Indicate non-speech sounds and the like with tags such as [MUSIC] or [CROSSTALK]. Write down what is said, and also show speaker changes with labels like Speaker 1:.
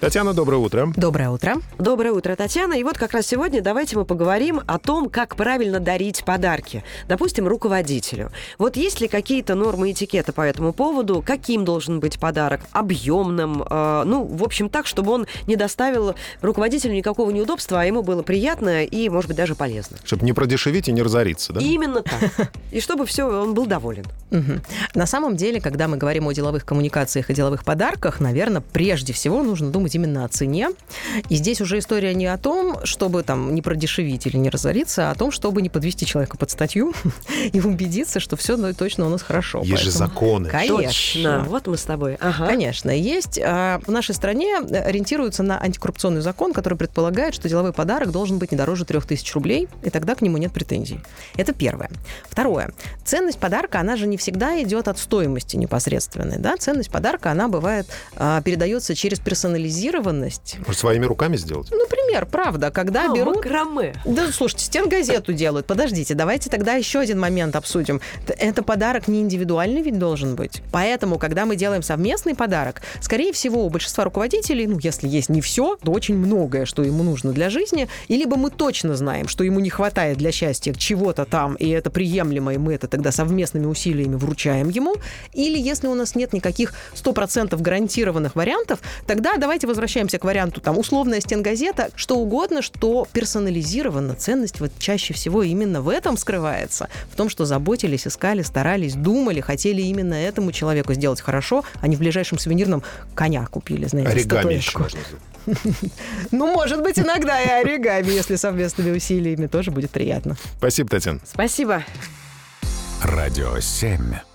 Speaker 1: Татьяна, доброе утро.
Speaker 2: Доброе утро.
Speaker 3: Доброе утро, Татьяна. И вот как раз сегодня давайте мы поговорим о том, как правильно дарить подарки. Допустим, руководителю. Вот есть ли какие-то нормы этикета по этому поводу? Каким должен быть подарок? Объемным? Э, ну, в общем, так, чтобы он не доставил руководителю никакого неудобства, а ему было приятно и, может быть, даже полезно.
Speaker 1: Чтобы не продешевить и не разориться, да?
Speaker 3: Именно так. [LAUGHS] И чтобы все, он был доволен.
Speaker 2: На самом деле, когда мы говорим о деловых коммуникациях и деловых подарках, наверное, прежде всего нужно думать именно о цене. И здесь уже история не о том, чтобы там не продешевить или не разориться, а о том, чтобы не подвести человека под статью [LAUGHS] и убедиться, что все точно у нас хорошо.
Speaker 1: Есть же
Speaker 2: Поэтому-
Speaker 1: законы.
Speaker 3: Точно.
Speaker 2: Конечно.
Speaker 3: Вот мы с тобой. Ага.
Speaker 2: Конечно, есть. а, В нашей стране ориентируются на антикоррупционный закон, который предполагает, что деловой подарок должен быть не дороже 3000 рублей, и тогда к нему нет претензий. Это первое. Второе. Ценность подарка, она же не всегда идет от стоимости непосредственной. Да? Ценность подарка, она бывает, а, передается через персонализированность.
Speaker 1: Может, своими руками сделать?
Speaker 2: Например, правда, когда
Speaker 3: А,
Speaker 2: берут...
Speaker 3: макраме.
Speaker 2: Да, слушайте, стенгазету делают. Подождите, давайте тогда еще один момент обсудим. Это подарок не индивидуальный ведь должен быть. Поэтому, когда мы делаем совместный подарок, скорее всего, у большинства руководителей, ну, если есть не все, то очень многое, что ему нужно для жизни, и либо мы точно знаем, что ему не хватает для счастья чего-то там, и это приемлемо, и мы это тогда совместными усилиями вручаем ему, или если у нас нет никаких 100% гарантированных вариантов, тогда давайте возвращаемся к варианту там условная стенгазета, что угодно, что персонализировано. Ценность вот чаще всего именно в этом скрывается. В том, что заботились, искали, старались, думали, хотели именно этому человеку сделать хорошо, а не в ближайшем сувенирном коня купили, знаете,
Speaker 1: Оригами еще можно. [LAUGHS]
Speaker 2: Ну, может быть, иногда и оригами, если совместными усилиями, тоже будет приятно.
Speaker 1: Спасибо, Татьяна.
Speaker 3: Спасибо.
Speaker 4: Радио 7.